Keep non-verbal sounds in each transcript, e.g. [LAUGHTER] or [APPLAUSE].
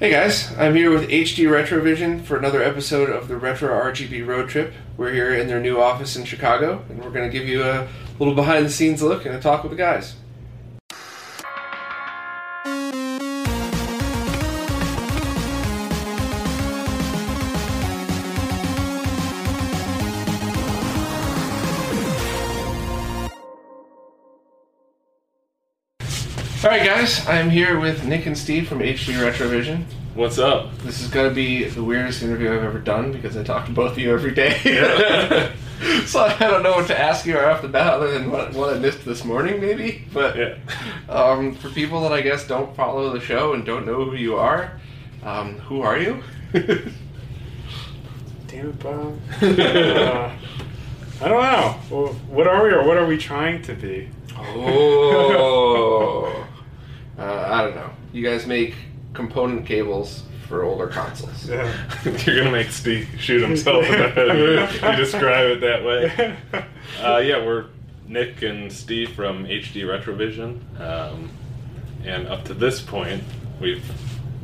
Hey guys, I'm here with HD Retrovision for another episode of the Retro RGB Road Trip. We're here in their new office in Chicago, and we're going to give you a little behind the scenes look and a talk with the guys. All right, guys, I'm here with Nick and Steve from HD Retrovision. What's up? This is going to be the weirdest interview I've ever done because I talk to both of you every day. [LAUGHS] so I don't know what to ask you right off the bat other than what, what I missed this morning, maybe. But Yeah. um, for people that I guess don't follow the show and don't know who you are, um, who are you? [LAUGHS] Damn it, Bob. [LAUGHS] uh, I don't know. Well, what are we or what are we trying to be? oh. Uh, I don't know. You guys make component cables for older consoles. Yeah. [LAUGHS] You're gonna make Steve shoot himself in the [LAUGHS] head. you describe it that way. [LAUGHS] Uh, yeah, we're Nick and Steve from HD Retrovision, um, and up to this point, we've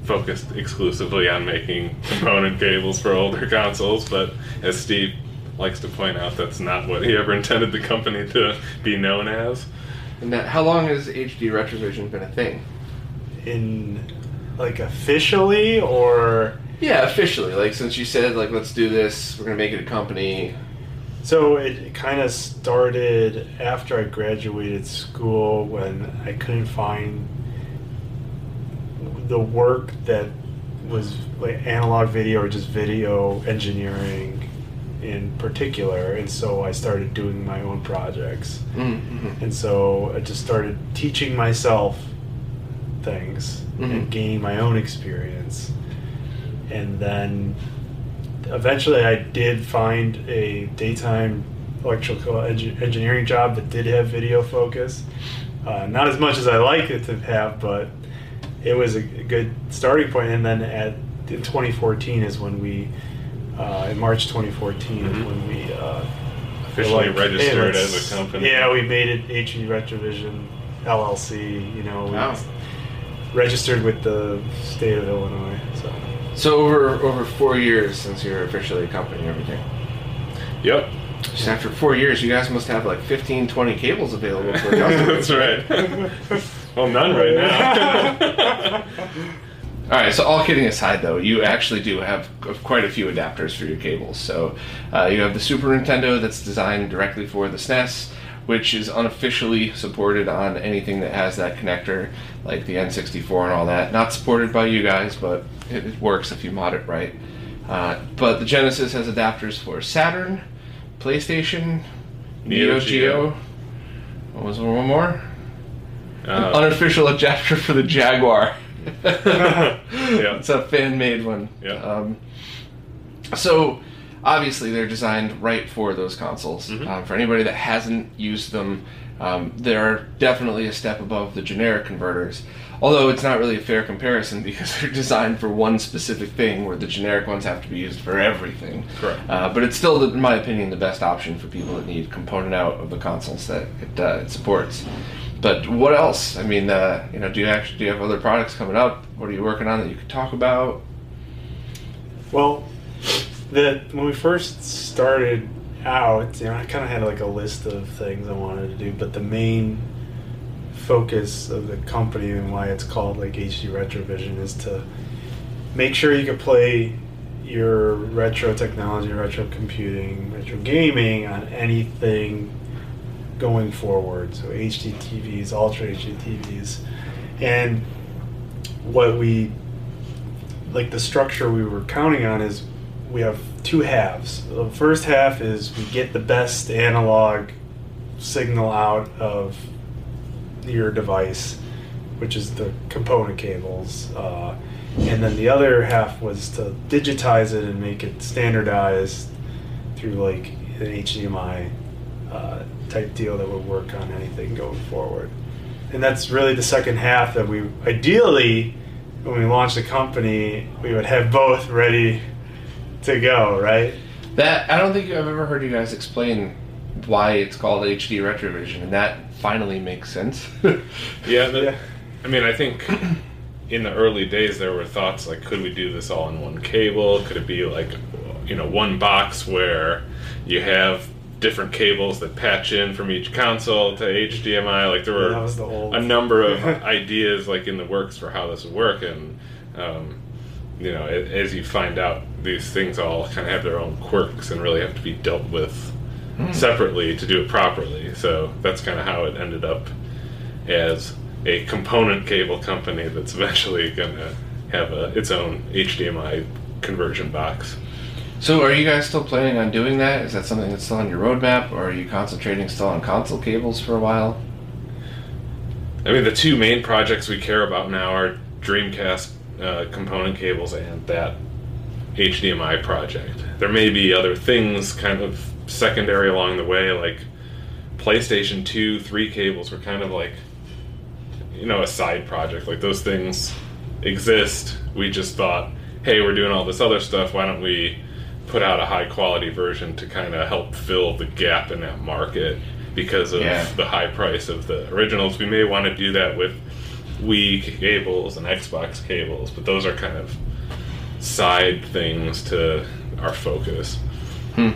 focused exclusively on making component cables for older consoles. But as Steve likes to point out, that's not what he ever intended the company to be known as. And that, how long has HD Retrovision been a thing? In like officially or Yeah, officially. Like since you said like let's do this, we're gonna make it a company. so it kind of started after I graduated school when I couldn't find the work that was like analog video or just video engineering in particular and so I started doing my own projects. Mm-hmm. And so I just started teaching myself things Mhm. and gaining my own experience. And then eventually I did find a daytime electrical engi- engineering job that did have video focus. Uh, not as much as I like it to have, but it was a good starting point. And then at in 2014 is when we, uh, in March 2014 is Mhm. when we uh, Officially like, registered hey, as let's- a company. Yeah, we made it HD Retrovision LLC. You know, we Wow. registered with the state of Illinois. So So over over four years since you're officially a company and everything. Yep. Just after four years, you guys must have like 15, 20 cables available for [LAUGHS] customers. That's right. well, none right now. [LAUGHS] All right. So all kidding aside, though, you actually do have quite a few adapters for your cables. So uh, you have the Super Nintendo that's designed directly for the SNES, which is unofficially supported on anything that has that connector, like the N64 and all that. Not supported by you guys, but it, it works if you mod it right. Uh, but the Genesis has adapters for Saturn, PlayStation, Neo Neo Geo. Geo. What was there one more? Uh, Unofficial adapter for the Jaguar. [LAUGHS] [LAUGHS] Yeah. It's a fan made one. Yeah. Um, so, obviously, they're designed right for those consoles. Mhm. Um, for anybody that hasn't used them, um, they're definitely a step above the generic converters. Although it's not really a fair comparison because [LAUGHS] they're designed for one specific thing, where the generic ones have to be used for everything. Correct. Uh, but it's still, in my opinion, the best option for people that need component out of the consoles that it, uh, it supports. But what else? I mean, uh, you know, do you actually do you have other products coming up? What are you working on that you could talk about? well, the when we first started out, you know, I kind of had like a list of things I wanted to do, but the main focus of the company and why it's called like HD Retrovision is to make sure you can play your retro technology, retro computing, retro gaming on anything going forward. So HD TVs, Ultra HD TVs, and what we like the structure we were counting on is we have two halves. The first half is we get the best analog signal out of your device, which is the component cables. Uh, and then the other half was to digitize it and make it standardized through like an HDMI uh, type deal that would work on anything going forward. And that's really the second half that we ideally, when we launch the company, we would have both ready to go, right? That I don't think I've ever heard you guys explain why it's called HD Retrovision, and that finally makes sense. [LAUGHS] Yeah, the, Yeah. I mean, I think in the early days there were thoughts like could we do this all in one cable could it be like you know one box where you have different cables that patch in from each console to hdmi like there were was the a number of [LAUGHS] ideas like in the works for how this would work. And um, you know as you find out these things all kind of have their own quirks and really have to be dealt with separately to do it properly. So that's kind of how it ended up as a component cable company that's [LAUGHS] eventually going to have a, its own HDMI conversion box. So, are you guys still planning on doing that? Is that something that's still on your roadmap, or are you concentrating still on console cables for a while? I mean, the two main projects we care about now are Dreamcast uh, component cables and that HDMI project. There may be other things kind of secondary along the way, like PlayStation 2, 3 cables were kind of like, you know, a side project. Like those things exist. We just thought, hey, we're doing all this other stuff. Why don't we put out a high quality version to kind of help fill the gap in that market because of Yeah. the high price of the originals? We may want to do that with Wii cables and Xbox cables, but those are kind of side things to our focus. Hmm.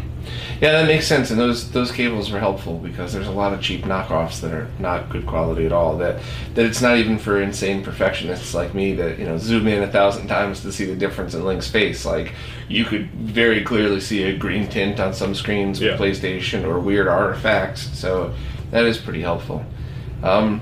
Yeah, that makes sense, and those those cables were helpful because there's a lot of cheap knockoffs that are not good quality at all. That that it's not even for insane perfectionists like me that you know zoom in a thousand times to see the difference in Link's face. Like you could very clearly see a green tint on some screens with Yeah. PlayStation or weird artifacts. So that is pretty helpful. Um,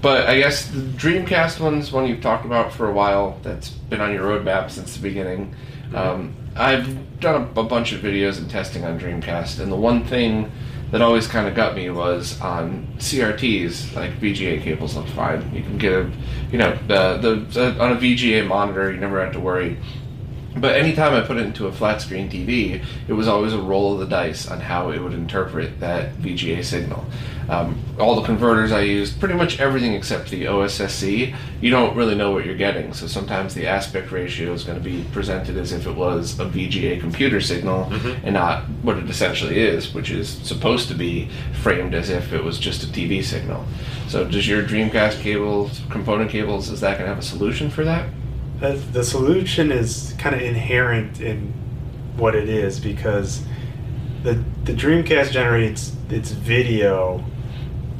but I guess the Dreamcast one's one you've talked about for a while. That's been on your roadmap since the beginning. Um, I've done a, a bunch of videos and testing on Dreamcast, and the one thing that always kind of got me was on CRTs, like VGA cables look fine. You can get a, you know, the, the on a VGA monitor, you never had to worry. But anytime I put it into a flat screen TV, it was always a roll of the dice on how it would interpret that VGA signal. Um, all the converters I used, pretty much everything except the OSSC, you don't really know what you're getting. So sometimes the aspect ratio is going to be presented as if it was a VGA computer signal and not what it essentially is, which is supposed to be framed as if it was just a TV signal. So does your Dreamcast cables, component cables, is that going to have a solution for that? Uh, the solution is kind of inherent in what it is because the the Dreamcast generates its video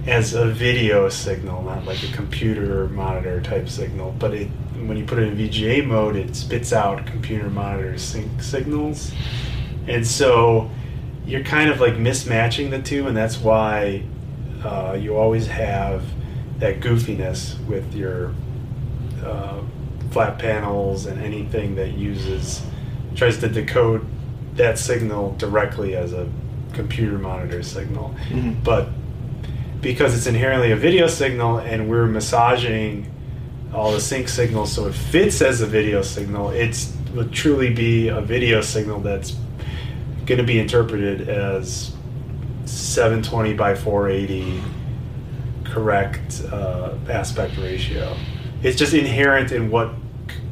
as a video signal, not like a computer monitor type signal. But it when you put it in VGA mode, it spits out computer monitor sync signals, and so you're kind of like mismatching the two, and that's why uh, you always have that goofiness with your uh, flat panels and anything that uses tries to decode that signal directly as a computer monitor signal. Mhm. But because it's inherently a video signal and we're massaging all the sync signals so it fits as a video signal, it's would truly be a video signal that's going to be interpreted as 720 by 480 correct uh, aspect ratio. It's just inherent in what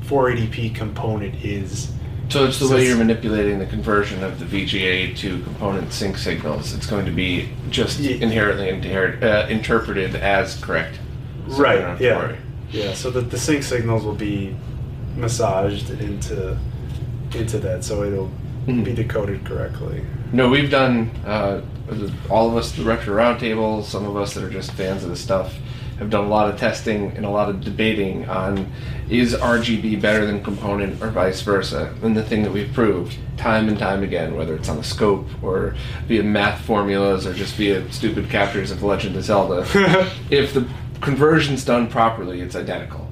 480p component is. So it's the So way you're manipulating the conversion of the VGA to component sync signals. It's going to be just Ye- inherently inher- uh, interpreted as correct. So right. don't have to yeah. worry. Yeah. So that the sync signals will be massaged into into that, so it'll Mhm. be decoded correctly. No, we've done uh, all of us the retro roundtable. Some of us that are just fans of the stuff have done a lot of testing and a lot of debating on is RGB better than component or vice versa. And the thing that we've proved time and time again, whether it's on the scope or via math formulas or just via stupid captures of Legend of Zelda, [LAUGHS] if the conversion's done properly, it's identical.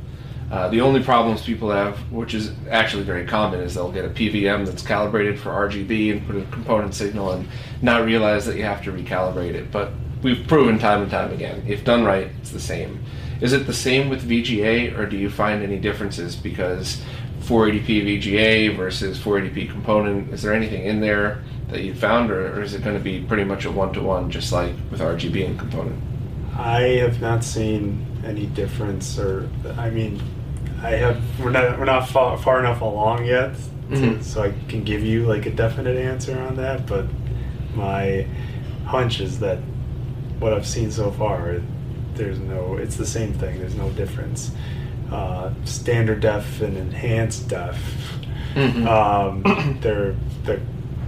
Uh, the only problems people have, which is actually very common, is they'll get a PVM that's calibrated for RGB and put a component signal and not realize that you have to recalibrate it. But we've proven time and time again, if done right, it's the same. Is it the same with VGA, or do you find any differences because 480p VGA versus 480p component? Is there anything in there that you found, or, or is it going to be pretty much a one-to-one, just like with RGB and component? I have not seen any difference, or I mean, I have. We're not we're not far, far enough along yet, to, Mhm. so I can give you like a definite answer on that. But my hunch is that what I've seen so far, there's no. It's the same thing. There's no difference. uh, standard def and enhanced def. Mhm. Um, [CLEARS THROAT] they're the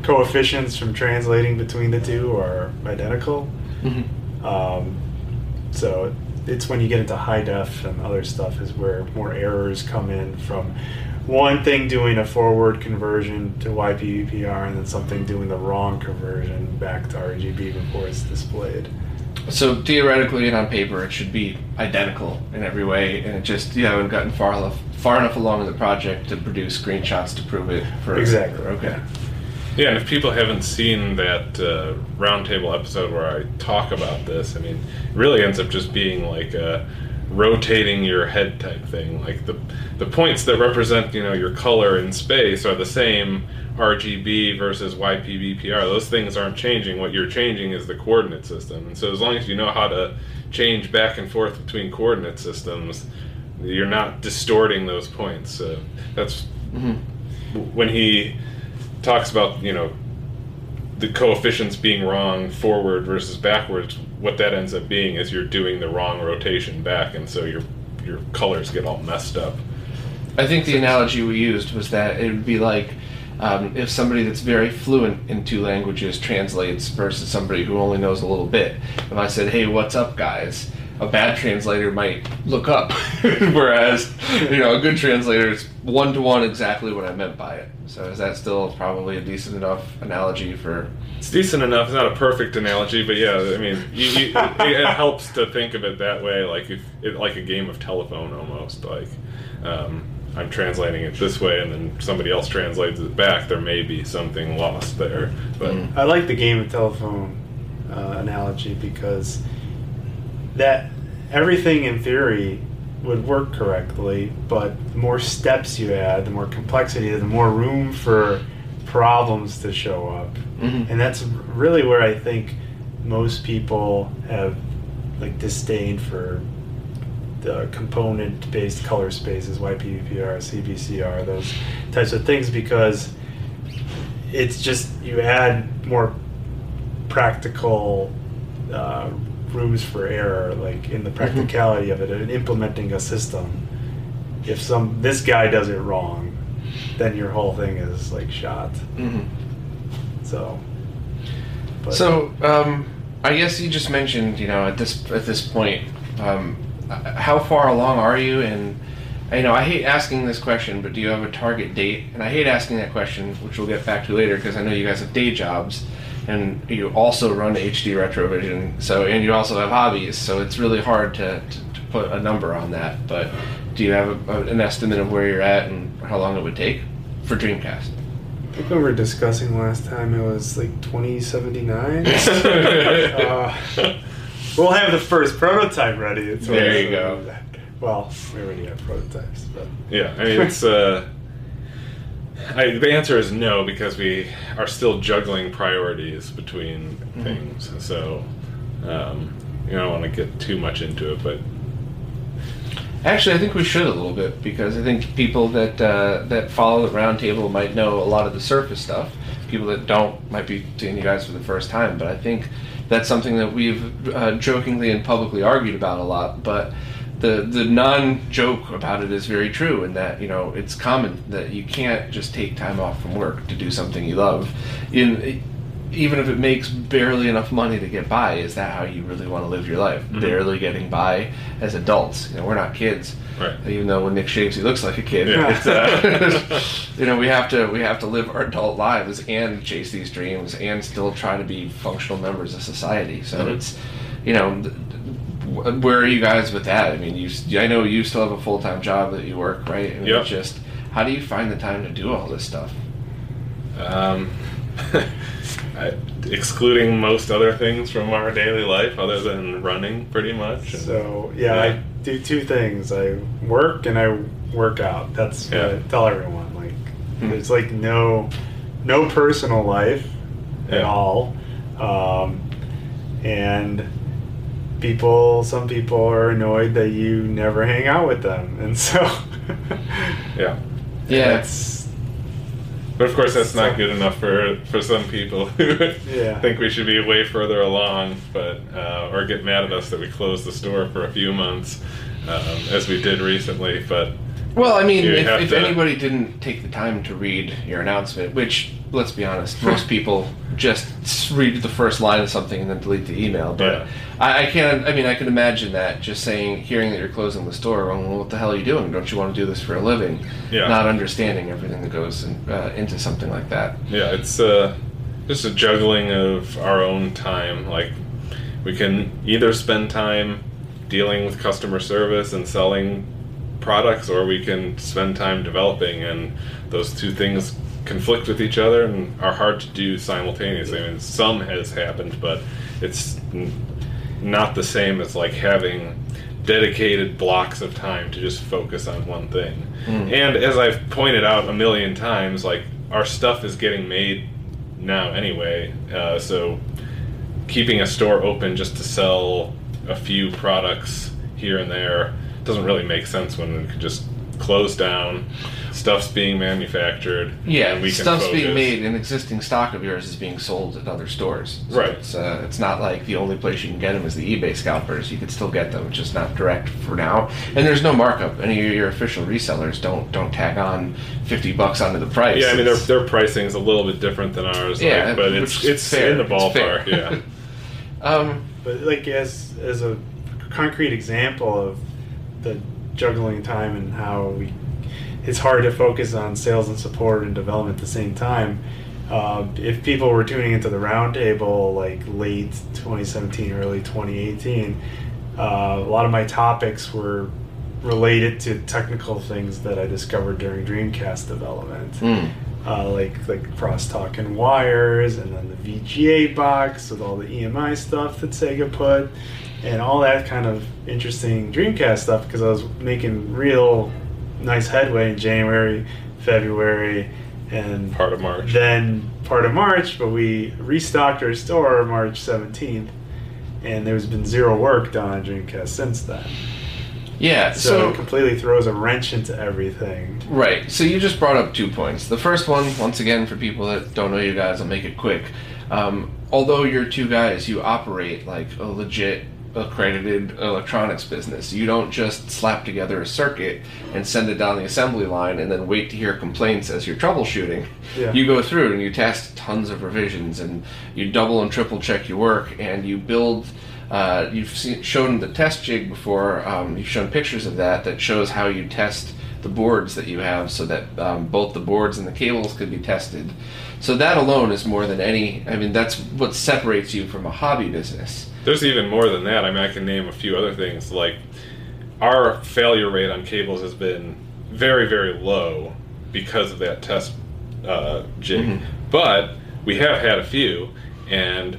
coefficients from translating between the two are identical. Mhm. Um, so it's when you get into high def and other stuff is where more errors come in from one thing doing a forward conversion to YPBPR and then something doing the wrong conversion back to RGB before it's displayed. So theoretically and on paper, it should be identical in every way, and it just you haven't gotten far enough far enough along in the project to produce screenshots to prove it. For Exactly. Okay. Yeah, and if people haven't seen that uh, roundtable episode where I talk about this, I mean, it really ends up just being like a rotating your head type thing. Like the the points that represent you know your color in space are the same RGB versus YPBPR. Those things aren't changing. What you're changing is the coordinate system. And so as long as you know how to change back and forth between coordinate systems, you're not distorting those points. So that's Mhm. when he talks about you know the coefficients being wrong forward versus backwards what that ends up being is you're doing the wrong rotation back and so your your colors get all messed up I think the analogy we used was that it would be like um, if somebody that's very fluent in two languages translates versus somebody who only knows a little bit. If I said, "Hey, what's up, guys?" A bad translator might look up, [LAUGHS] whereas you know a good translator is one to one exactly what I meant by it. So is that still probably a decent enough analogy for? it's decent enough it's not a perfect analogy but yeah i mean you, you, it, it helps to think of it that way like if it, like a game of telephone almost like um, i'm translating it this way and then somebody else translates it back there may be something lost there but Mm. I like the game of telephone uh, analogy because that everything in theory would work correctly, but the more steps you add, the more complexity, the more room for problems to show up. Mhm. And that's really where I think most people have like disdain for the component based color spaces, YPBPR, CBCR, those types of things because it's just you add more practical uh, rooms for error, like in the practicality of it and implementing a system. If some this guy does it wrong, then your whole thing is like shot. Mhm. So. but- So, um, I guess you just mentioned, you know, at this at this point, um, how far along are you? And you know, I hate asking this question, but do you have a target date? And I hate asking that question, which we'll get back to later, because I know you guys have day jobs, and you also run HD Retrovision. So, and you also have hobbies. So it's really hard to, to, to put a number on that. But do you have a, an estimate of where you're at and how long it would take for Dreamcast? I think we were discussing last time it was like 2079. [LAUGHS] uh, we'll have the first prototype ready. It's There you always- go. Well, we already have prototypes, but Yeah, I mean it's uh, I, the answer is no because we are still juggling priorities between things. So, um, you know, I don't want to get too much into it, but Actually, I think we should a little bit because I think people that uh, that follow the roundtable might know a lot of the surface stuff. People that don't might be seeing you guys for the first time. But I think that's something that we've uh, jokingly and publicly argued about a lot. But the the non-joke about it is very true in that you know it's common that you can't just take time off from work to do something you love. In even if it makes barely enough money to get by, is that how you really want to live your life? Mhm. Barely getting by as adults. You know, we're not kids. Right. Even though when Nick shaves, he looks like a kid. Yeah. It's, uh, [LAUGHS] you know, we have to we have to live our adult lives and chase these dreams and still try to be functional members of society. So Mhm. it's, you know, th- th- where are you guys with that? I mean, you s- I know you still have a full time job that you work, right? And Yep. it's just how do you find the time to do all this stuff? um, [LAUGHS] I, excluding most other things from our daily life, other than running, pretty much. so yeah, Yeah. I do two things. I work and I work out. That's what I tell everyone. Like, Hmm. there's like no no personal life at all, um, and people. Some people are annoyed that you never hang out with them, and so [LAUGHS] yeah. Yeah. that's But of course, that's not good enough for for some people [LAUGHS] who Yeah. think we should be way further along, but uh, or get mad at us that we closed the store for a few months. um, as we did recently. But Well, I mean, if, if to- anybody didn't take the time to read your announcement, which, let's be honest, most people just read the first line of something and then delete the email. But Yeah. I, I can't. I mean, I can imagine that just saying, hearing that you're closing the store. Well, what the hell are you doing? Don't you want to do this for a living? Yeah. Not understanding everything that goes in, uh, into something like that. yeah, it's uh, just a juggling of our own time. Like we can either spend time dealing with customer service and selling products, or we can spend time developing, and those two things conflict with each other and are hard to do simultaneously. I mean, some has happened, but it's n- not the same as like having dedicated blocks of time to just focus on one thing. And as I've pointed out a million times, like our stuff is getting made now anyway, uh, so keeping a store open just to sell a few products here and there doesn't really make sense when we could just close down. Stuff's being manufactured. Yeah, and we can stuff's being made, and existing stock of yours is being sold at other stores. So Right. It's, uh, it's not like the only place you can get them is the eBay scalpers. You could still get them, just not direct for now. And there's no markup. Any of your official resellers don't don't tag on fifty bucks onto the price. Yeah, I mean their their pricing is a little bit different than ours. Yeah, like, but it's it's fair. in the ballpark. Yeah. [LAUGHS] um, But like as as a concrete example of the juggling time and how we it's hard to focus on sales and support and development at the same time. Uh, if people were tuning into the roundtable like late 2017, early 2018, uh, a lot of my topics were related to technical things that I discovered during Dreamcast development mm, uh, like like crosstalk and wires, and then the VGA box with all the EMI stuff that Sega put, and all that kind of interesting Dreamcast stuff because I was making real nice headway in January, February, and Part of March. then part of March. But we restocked our store March seventeenth, and there's been zero work done on Dreamcast since then. yeah. So, So, it completely throws a wrench into everything. Right. So you just brought up two points. The first one, once again, for people that don't know you guys, I'll make it quick. Um, although you're two guys, you operate like a legit accredited electronics business. You don't just slap together a circuit and send it down the assembly line and then wait to hear complaints as you're troubleshooting. Yeah. You go through and you test tons of revisions and you double and triple check your work and you build. Uh, you've seen, shown the test jig before. Um, you've shown pictures of that that shows how you test the boards that you have so that um, both the boards and the cables could be tested. So that alone is more than any. I mean, that's what separates you from a hobby business. There's even more than that. I mean, I can name a few other things. Like our failure rate on cables has been very, very low because of that test uh, jig. Mhm. But we have had a few, and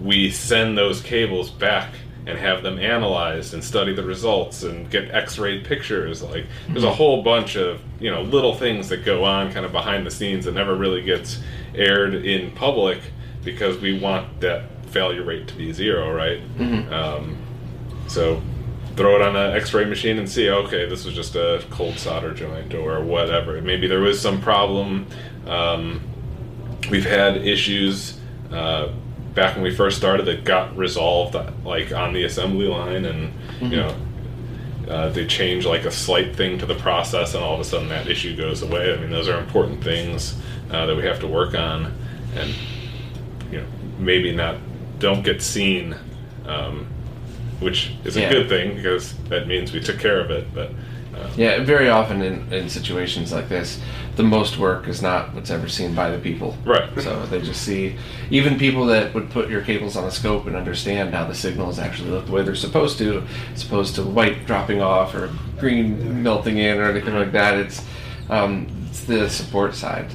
we send those cables back and have them analyzed and study the results and get x-ray pictures like there's a whole bunch of you know little things that go on kind of behind the scenes that never really gets aired in public because we want that failure rate to be zero right? Mhm. um, so throw it on an x-ray machine and see okay this was just a cold solder joint or whatever. Maybe there was some problem. Um, we've had issues uh, back when we first started that got resolved like on the assembly line and you know uh, they change like a slight thing to the process and all of a sudden that issue goes away. I mean those are important things uh, that we have to work on and you know maybe not don't get seen um, which is a Yeah. good thing because that means we took care of it but uh, Yeah, very often in, in situations like this, the most work is not what's ever seen by the people. Right. So they just see, even people that would put your cables on a scope and understand how the signals actually look the way they're supposed to, as opposed to white dropping off or green melting in or anything like that. It's, um, it's the support side.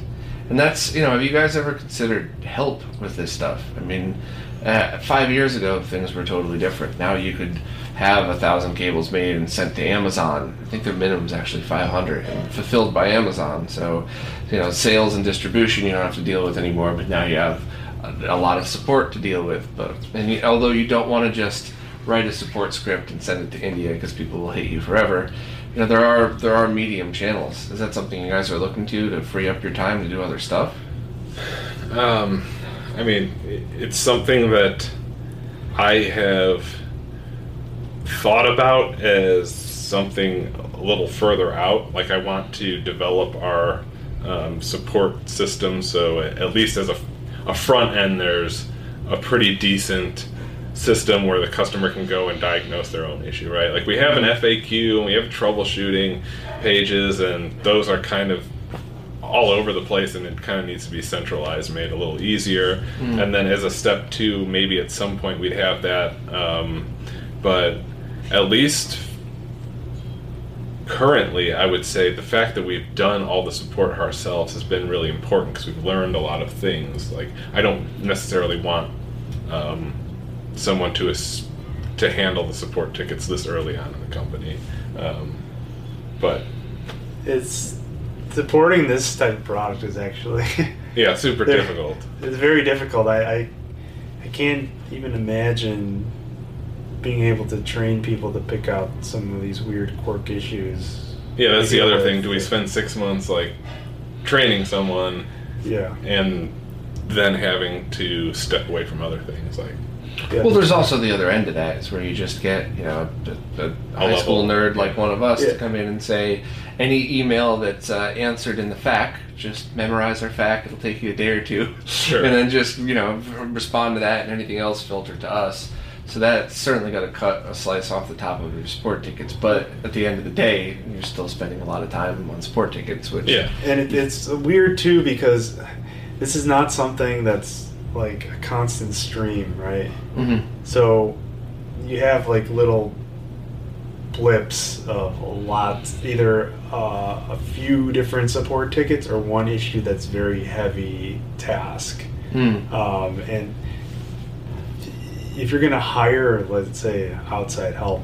And that's, you know, have you guys ever considered help with this stuff? I mean, uh, five years ago, things were totally different. Now you could have a thousand cables made and sent to Amazon. I think their minimum is actually 500 and fulfilled by Amazon. So, you know, sales and distribution you don't have to deal with anymore, but now you have a, a lot of support to deal with. But and you, although you don't want to just write a support script and send it to India because people will hate you forever, you know there are there are medium channels. Is that something you guys are looking to to free up your time to do other stuff? Um, I mean, it's something that I have thought about as something a little further out. Like I want to develop our um, support system so at least as a, a front end, there's a pretty decent system where the customer can go and diagnose their own issue, right? Like we have an FAQ and we have troubleshooting pages, and those are kind of all over the place and it kind of needs to be centralized made a little easier. Mm. and then as a step two maybe at some point we'd have that um, but at least currently i would say the fact that we've done all the support ourselves has been really important because we've learned a lot of things. Like i don't necessarily want um, someone to as- to handle the support tickets this early on in the company. Um, but It's supporting this type of product is actually [LAUGHS] yeah super difficult it's very difficult. I, I I can't even imagine being able to train people to pick out some of these weird quirk issues. Yeah, that's the other with thing. Do we spend six months like training someone Yeah. and then having to step away from other things? Like, yeah. Well, there's also the other end of that. Is where you just get you know a, a high level. school nerd like one of us Yeah. to come in and say any email that's uh, answered in the FAQ, just memorize our FAQ. It'll take you a day or two, Sure. and then just you know respond to that and anything else filter to us. So that's certainly got to cut a slice off the top of your support tickets. But at the end of the day, you're still spending a lot of time on support tickets, which yeah, and it, it's weird too because this is not something that's like a constant stream, right? Mhm. So you have like little blips of a lot, either uh, a few different support tickets or one issue that's very heavy task. Mm. Um, and if you're going to hire, let's say, outside help,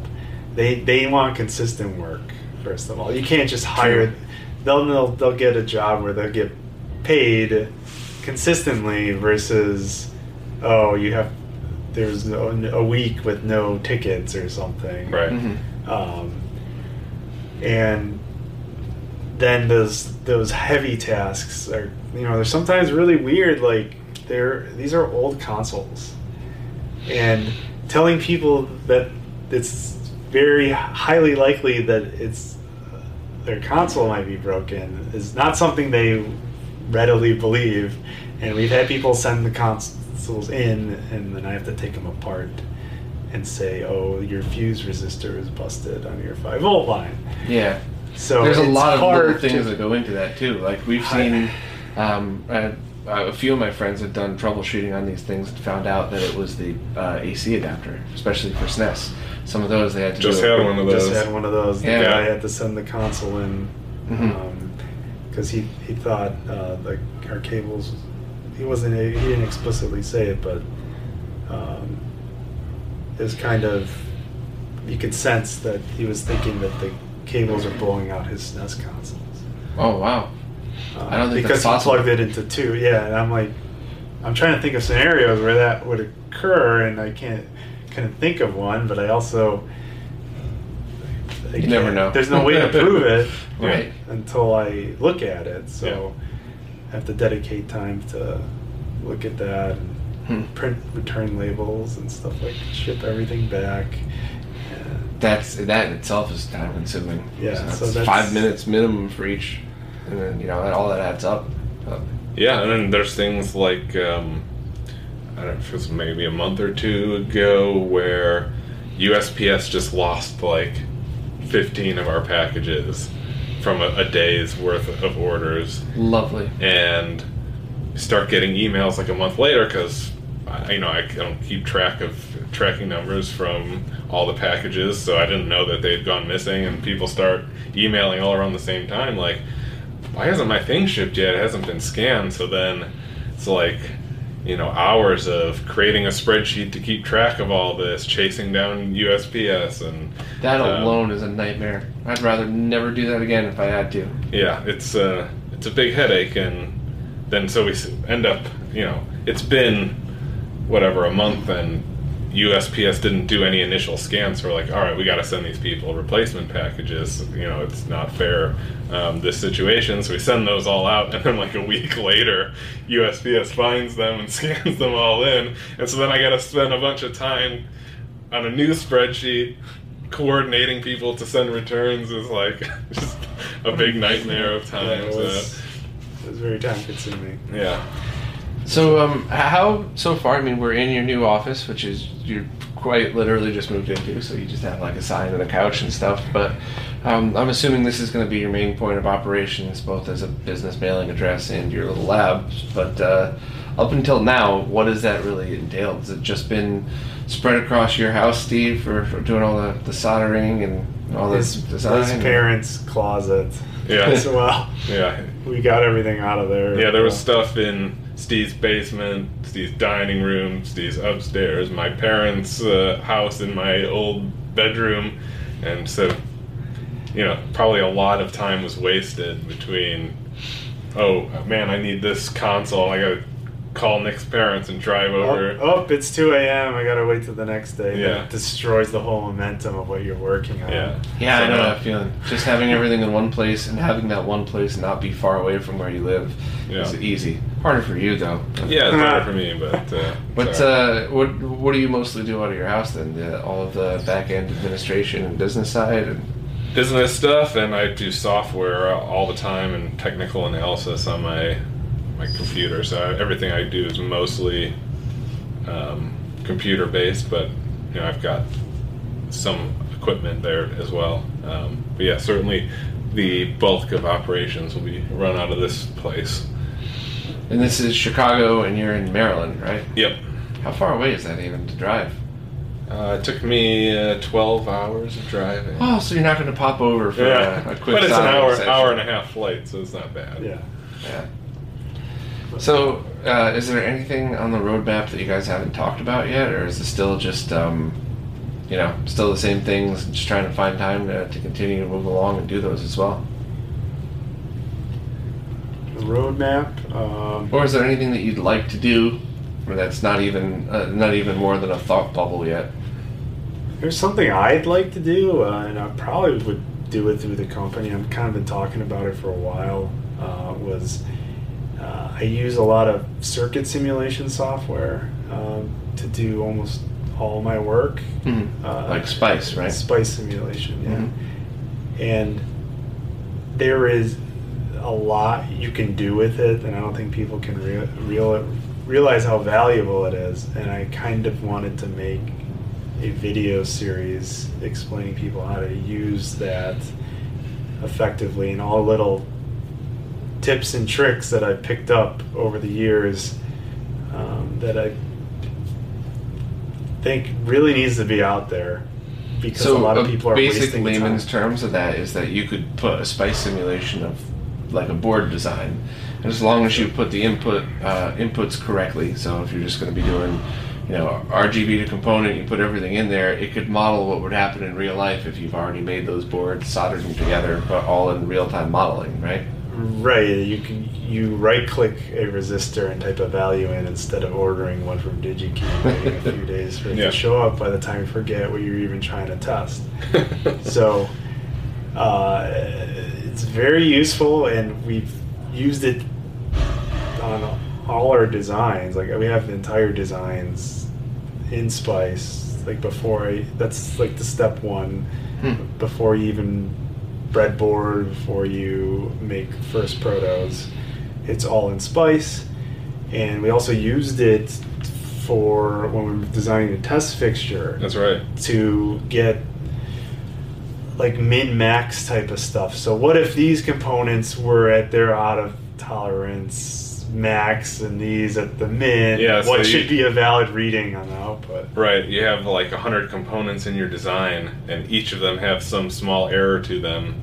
they they want consistent work. First of all, you can't just hire. They'll, they'll they'll get a job where they'll get paid consistently versus oh you have there's a week with no tickets or something right. Mhm. Um, and then those those heavy tasks are you know they're sometimes really weird like they're these are old consoles. And telling people that it's very highly likely that it's their console might be broken is not something they readily believe. And we've had people send the consoles in and then i have to take them apart and say oh your fuse resistor is busted on your 5 volt line Yeah. so There's a lot of little hard things to- that go into that too. Like we've I- seen, um, uh, a few of my friends had done troubleshooting on these things and found out that it was the uh, AC adapter, especially for SNES. Some of those they had to Just do. had one of those. just those. had one of those. The Yeah. guy had to send the console in because he he thought uh, the our cables. He wasn't. He didn't explicitly say it, but um, was kind of. You could sense that he was thinking that the cables are blowing out his SNES consoles. Oh wow. Uh, I don't think because that's he plugged it into two. Yeah, and I'm like, I'm trying to think of scenarios where that would occur, and I can't kind of think of one, but I also I You never know. There's no way to prove it [LAUGHS] Right. until I look at it. So I have to dedicate time to look at that and Hmm. print return labels and stuff like ship everything back. And That's that in itself is time consuming. Yeah, that's so that's- five minutes minimum for each, and then you know that all that adds up. Uh, Yeah, and then there's things like um, I don't know if it was maybe a month or two ago where USPS just lost like 15 of our packages from a, a day's worth of orders, lovely. and start getting emails like a month later because I you know I don't keep track of tracking numbers from all the packages, so I didn't know that they'd gone missing, and people start emailing all around the same time like why hasn't my thing shipped yet? It hasn't been scanned. So then it's like, you know, hours of creating a spreadsheet to keep track of all this, chasing down USPS, and That um, alone is a nightmare. I'd rather never do that again if I had to. yeah, it's a it's a big headache, and then so we end up, you know, it's been whatever a month, and USPS didn't do any initial scans. So we're like, all right, we got to send these people replacement packages. You know, it's not fair um, this situation. So we send those all out, and then like a week [LAUGHS] later, USPS finds them and [LAUGHS] scans them all in, and so then I got to spend a bunch of time on a new spreadsheet coordinating people to send returns is like [LAUGHS] just a big nightmare of time. Yeah, it, was, it was very time consuming. uh, yeah. So, um, how so far? I mean, we're in your new office, which is you're quite literally just moved into, so you just have like a sign and a couch and stuff. But um, I'm assuming this is going to be your main point of operations, both as a business mailing address and your little lab. But uh, up until now, what has that really entailed? Has it just been spread across your house, Steve, for, for doing all the, the soldering and all this His, design? his parents' closet Yeah. [LAUGHS] as well. Yeah. We got everything out of there. Yeah, there was stuff in Steve's basement, Steve's dining room, Steve's upstairs, my parents' uh, house in my old bedroom, and so, you know, probably a lot of time was wasted between, oh man, I need this console, I gotta call Nick's parents and drive over. Oh, oh, it's 2 a.m. I gotta wait till the next day. Yeah. That destroys the whole momentum of what you're working on. Yeah. Yeah, I know that feeling. Just having everything in one place and having that one place not be far away from where you live Yeah. is easy. Harder for you though. Yeah, it's harder for me, [LAUGHS] but. Uh, But uh, what what do you mostly do out of your house then? The, all of the back end administration and business side. And, business stuff and I do software all the time and technical analysis on my my computer. So everything I do is mostly um, computer based, but you know I've got some equipment there as well. Um, but yeah, certainly the bulk of operations will be run out of this place. and this is Chicago, and you're in Maryland, right? Yep. How far away is that even to drive? Uh, it took me uh, 12 hours of driving. Oh, so you're not going to pop over for yeah, a, a quick but it's an hour, session. hour and a half flight, so it's not bad. Yeah. Yeah. So, uh, is there anything on the roadmap that you guys haven't talked about yet, or is it still just, um, you know, still the same things, just trying to find time to, to continue to move along and do those as well? The roadmap. Um, Or is there anything that you'd like to do, or that's not even uh, not even more than a thought bubble yet? There's something I'd like to do, uh, and I probably would do it through the company. I've kind of been talking about it for a while. Uh, was uh, I use a lot of circuit simulation software um, to do almost all my work. Mhm. Uh, Like Spice, right? Spice simulation, yeah. Mhm. And there is a lot you can do with it, and I don't think people can rea- real- realize how valuable it is. And I kind of wanted to make a video series explaining people how to use that effectively and all little tips and tricks that I picked up over the years um, that I think really needs to be out there because so a lot of a people are basic layman's time. terms of that is that you could put a spice simulation of like a board design and as long as you put the input uh, inputs correctly so if you're just going to be doing you know rgb to component you put everything in there it could model what would happen in real life if you've already made those boards soldered them together but all in real-time modeling right Right, you can you right click a resistor and type a value in instead of ordering one from DigiKey and waiting a few [LAUGHS] days for it Yeah. to show up by the time you forget what you're even trying to test. [LAUGHS] So uh, it's very useful, and we've used it on all our designs. Like we have entire designs in Spice. Like before, I, that's like the step one Hmm. before you even breadboard, before you make first protos. It's all in Spice, and we also used it for when we were designing the test fixture That's right. to get like min max type of stuff. So what if these components were at their out of tolerance max and these at the min? Yeah, so what you- should be a valid reading on the output? Right, you have like a hundred components in your design, and each of them have some small error to them.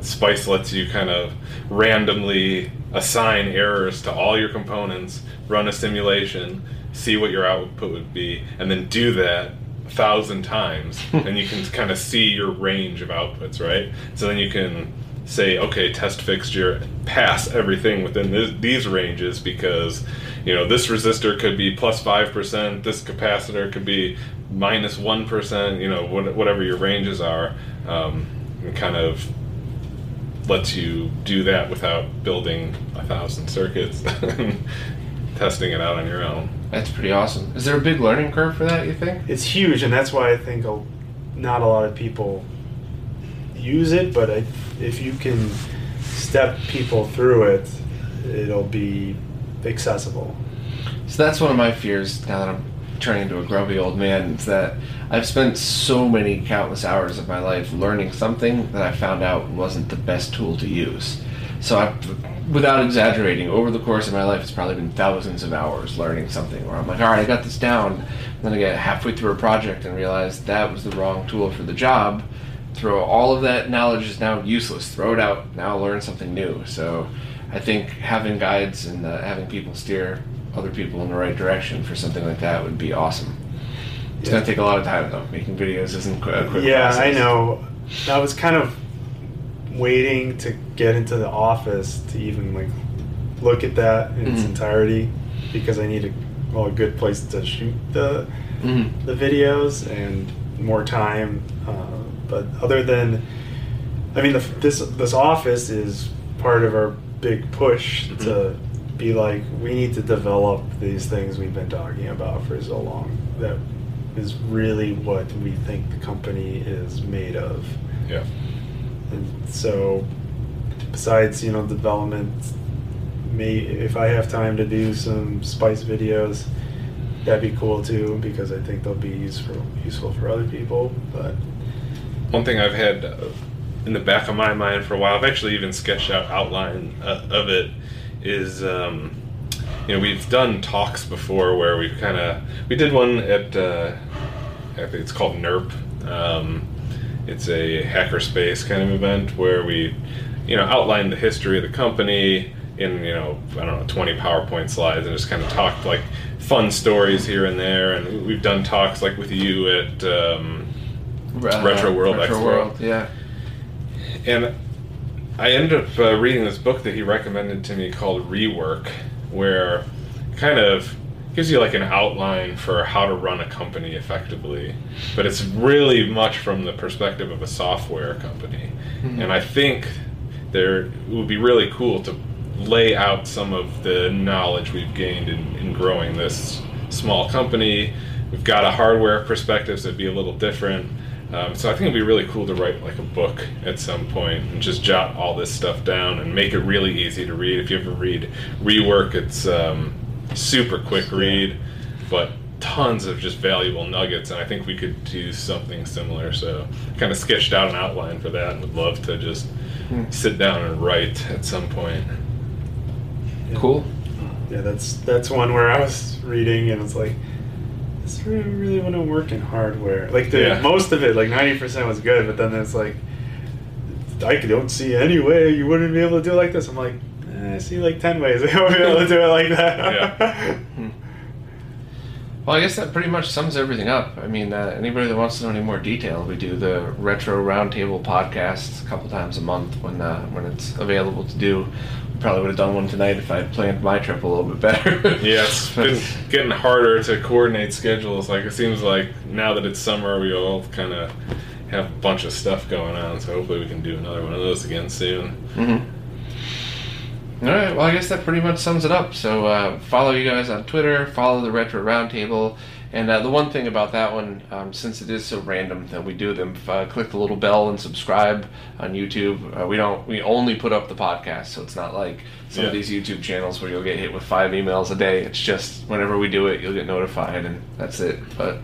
Spice lets you kind of randomly assign errors to all your components, run a simulation, see what your output would be, and then do that a thousand times, [LAUGHS] and you can kind of see your range of outputs, right? So then you can say, okay, test fixture, pass everything within this, these ranges because, you know, this resistor could be plus 5%, this capacitor could be minus 1, you know, what, whatever your ranges are, um, and kind of lets you do that without building a thousand circuits and [LAUGHS] testing it out on your own. that's pretty awesome is there a big learning curve for that you think It's huge, and that's why I think a, not a lot of people use it, but I, if you can step people through it, it'll be accessible. So that's one of my fears now that I'm turning into a grumpy old man. Is that I've spent so many countless hours of my life learning something that I found out wasn't the best tool to use. So I, without exaggerating, over the course of my life, it's probably been thousands of hours learning something where I'm like, all right, I got this down. And then I get halfway through a project and realize that was the wrong tool for the job. Throw all of that knowledge is now useless. Throw it out. Now learn something new. So I think having guides and uh, having people steer other people in the right direction for something like that would be awesome. It's Yeah. gonna take a lot of time though. Making videos isn't qu- a quick Yeah, process. I know. I was kind of waiting to get into the office to even like look at that in its Mhm. entirety because I need a, well, a good place to shoot the Mhm. the videos and more time. Uh, but other than, I mean, the, this this office is part of our big push Mm-hmm. to be like we need to develop these things we've been talking about for so long. That is really what we think the company is made of. Yeah. And so, besides you know development, may if I have time to do some spice videos, that'd be cool too because I think they'll be useful useful for other people. But One thing I've had in the back of my mind for a while, I've actually even sketched out outline uh, of it, is um, you know we've done talks before where we've kind of we did one at uh, I think it's called NERP. Um, it's a hackerspace kind of event where we you know outlined the history of the company in you know I don't know 20 PowerPoint slides and just kind of talked like fun stories here and there and we've done talks like with you at um, Uh, Retro World Retro Expo. World, yeah. and I ended up uh, reading this book that he recommended to me called Rework, where kind of gives you like an outline for how to run a company effectively, but it's really much from the perspective of a software company. Mhm. And I think there it would be really cool to lay out some of the knowledge we've gained in, in growing this small company. We've got a hardware perspective, so it'd be a little different. Um, so I think it'd be really cool to write like a book at some point and just jot all this stuff down and make it really easy to read. If you ever read Rework, it's um, super quick read, but tons of just valuable nuggets. And I think we could do something similar. So kind of sketched out an outline for that and would love to just Hmm. sit down and write at some point. yeah. Cool. Yeah, that's that's one where I was reading and it's like. This really, really wouldn't work in hardware. Like the Yeah. most of it, like ninety percent was good, but then it's like I don't see any way you wouldn't be able to do it like this. I'm like, eh, I see like ten ways [LAUGHS] I would be able to do it like that. Yeah. [LAUGHS] Hmm. Well, I guess that pretty much sums everything up. I mean, uh, anybody that wants to know any more detail, we do the Retro Roundtable podcast a couple times a month when uh, when it's available to do. Probably would have done one tonight if I had planned my trip a little bit better. [LAUGHS] Yeah, it's been getting harder to coordinate schedules. Like it seems like now that it's summer, we all kind of have a bunch of stuff going on. So hopefully we can do another one of those again soon. hmm All right. Well, I guess that pretty much sums it up. So uh, follow you guys on Twitter. Follow the Retro Roundtable. And uh, the one thing about that one, um, since it is so random that we do them, uh, click the little bell and subscribe on YouTube. Uh, we don't. We only put up the podcast, so it's not like some of these YouTube channels where you'll get hit with five emails a day. It's just whenever we do it, you'll get notified, and that's it. But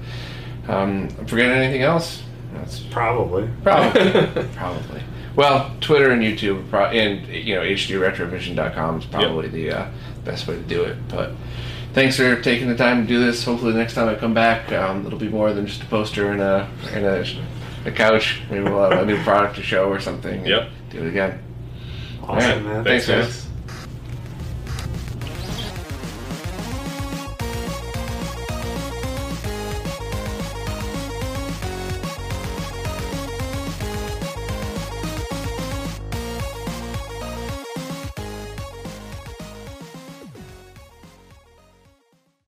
um, I'm forgetting anything else? That's Probably. Probably. [LAUGHS] probably. Well, Twitter and YouTube, and you know, hdretrovision.com is probably the uh, best way to do it. But thanks for taking the time to do this. Hopefully, the next time I come back, um, it'll be more than just a poster and a and a, a couch. Maybe we'll have a new product to show or something. and Yep. Do it again. Awesome, All right. man. Thanks, Thanks, guys.